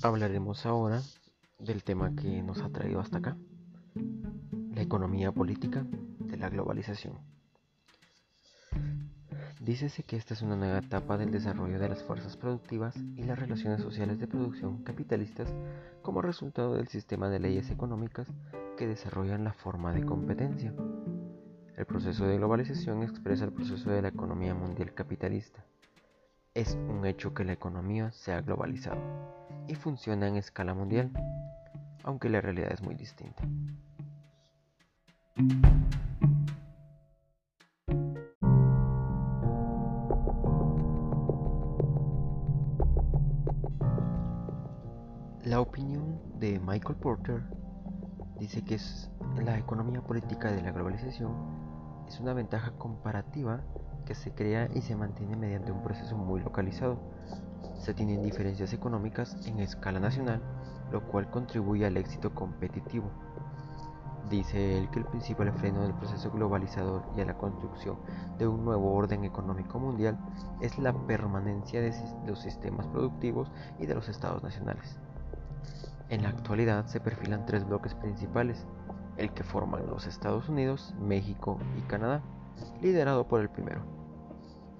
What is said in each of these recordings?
Hablaremos ahora del tema que nos ha traído hasta acá, la economía política de la globalización. Dícese que esta es una nueva etapa del desarrollo de las fuerzas productivas y las relaciones sociales de producción capitalistas como resultado del sistema de leyes económicas que desarrollan la forma de competencia. El proceso de globalización expresa el proceso de la economía mundial capitalista. Es un hecho que la economía se ha globalizado y funciona en escala mundial, aunque la realidad es muy distinta. La opinión de Michael Porter dice que la economía política de la globalización es una ventaja comparativa que se crea y se mantiene mediante un proceso muy localizado. Se tienen diferencias económicas en escala nacional, lo cual contribuye al éxito competitivo. Dice él que el principal freno del proceso globalizador y a la construcción de un nuevo orden económico mundial es la permanencia de los sistemas productivos y de los estados nacionales. En la actualidad se perfilan tres bloques principales, el que forman los Estados Unidos, México y Canadá, liderado por el primero,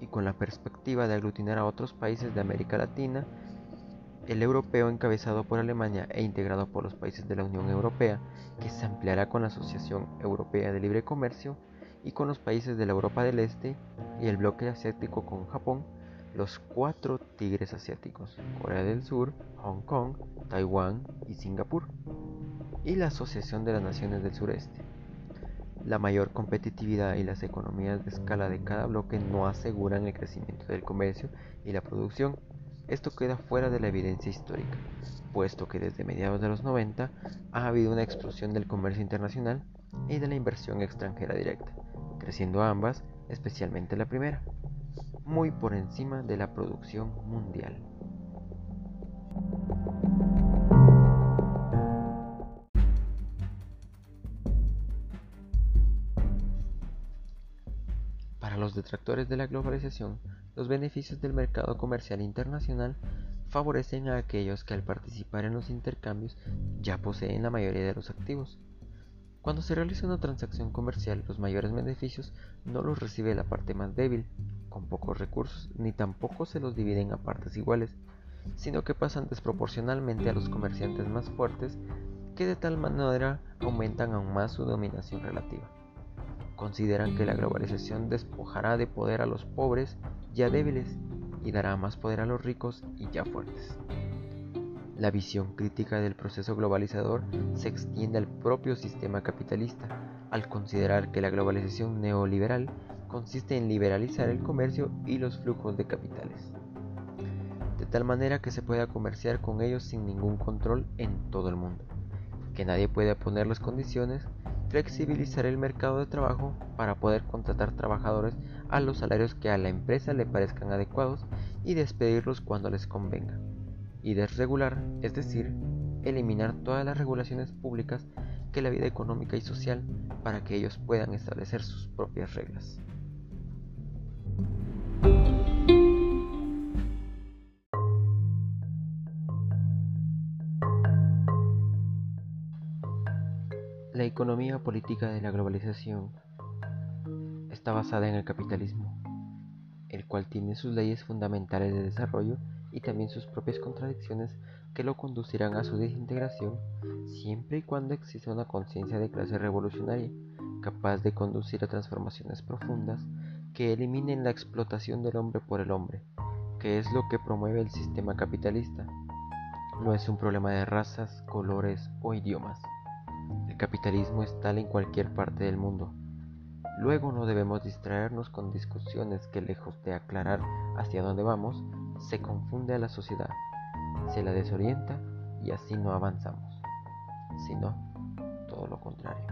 y con la perspectiva de aglutinar a otros países de América Latina, el europeo encabezado por Alemania e integrado por los países de la Unión Europea, que se ampliará con la Asociación Europea de Libre Comercio y con los países de la Europa del Este y el bloque asiático con Japón, los cuatro tigres asiáticos, Corea del Sur, Hong Kong, Taiwán y Singapur, y la Asociación de las Naciones del Sureste. La mayor competitividad y las economías de escala de cada bloque no aseguran el crecimiento del comercio y la producción. Esto queda fuera de la evidencia histórica, puesto que desde mediados de los 90 ha habido una explosión del comercio internacional y de la inversión extranjera directa, creciendo ambas, especialmente la primera muy por encima de la producción mundial. Detractores de la globalización, los beneficios del mercado comercial internacional favorecen a aquellos que al participar en los intercambios ya poseen la mayoría de los activos. Cuando se realiza una transacción comercial, los mayores beneficios no los recibe la parte más débil, con pocos recursos, ni tampoco se los dividen a partes iguales, sino que pasan desproporcionalmente a los comerciantes más fuertes que de tal manera aumentan aún más su dominación relativa. Consideran que la globalización despojará de poder a los pobres ya débiles y dará más poder a los ricos y ya fuertes. La visión crítica del proceso globalizador se extiende al propio sistema capitalista, al considerar que la globalización neoliberal consiste en liberalizar el comercio y los flujos de capitales, de tal manera que se pueda comerciar con ellos sin ningún control en todo el mundo, que nadie pueda poner las condiciones, flexibilizar el mercado de trabajo para poder contratar trabajadores a los salarios que a la empresa le parezcan adecuados y despedirlos cuando les convenga, y desregular, es decir, eliminar todas las regulaciones públicas que la vida económica y social para que ellos puedan establecer sus propias reglas. La economía política de la globalización está basada en el capitalismo, el cual tiene sus leyes fundamentales de desarrollo y también sus propias contradicciones que lo conducirán a su desintegración siempre y cuando exista una conciencia de clase revolucionaria capaz de conducir a transformaciones profundas que eliminen la explotación del hombre por el hombre, que es lo que promueve el sistema capitalista. No es un problema de razas, colores o idiomas. Capitalismo es tal en cualquier parte del mundo. Luego no debemos distraernos con discusiones que lejos de aclarar hacia dónde vamos, se confunde a la sociedad, se la desorienta y así no avanzamos, sino todo lo contrario.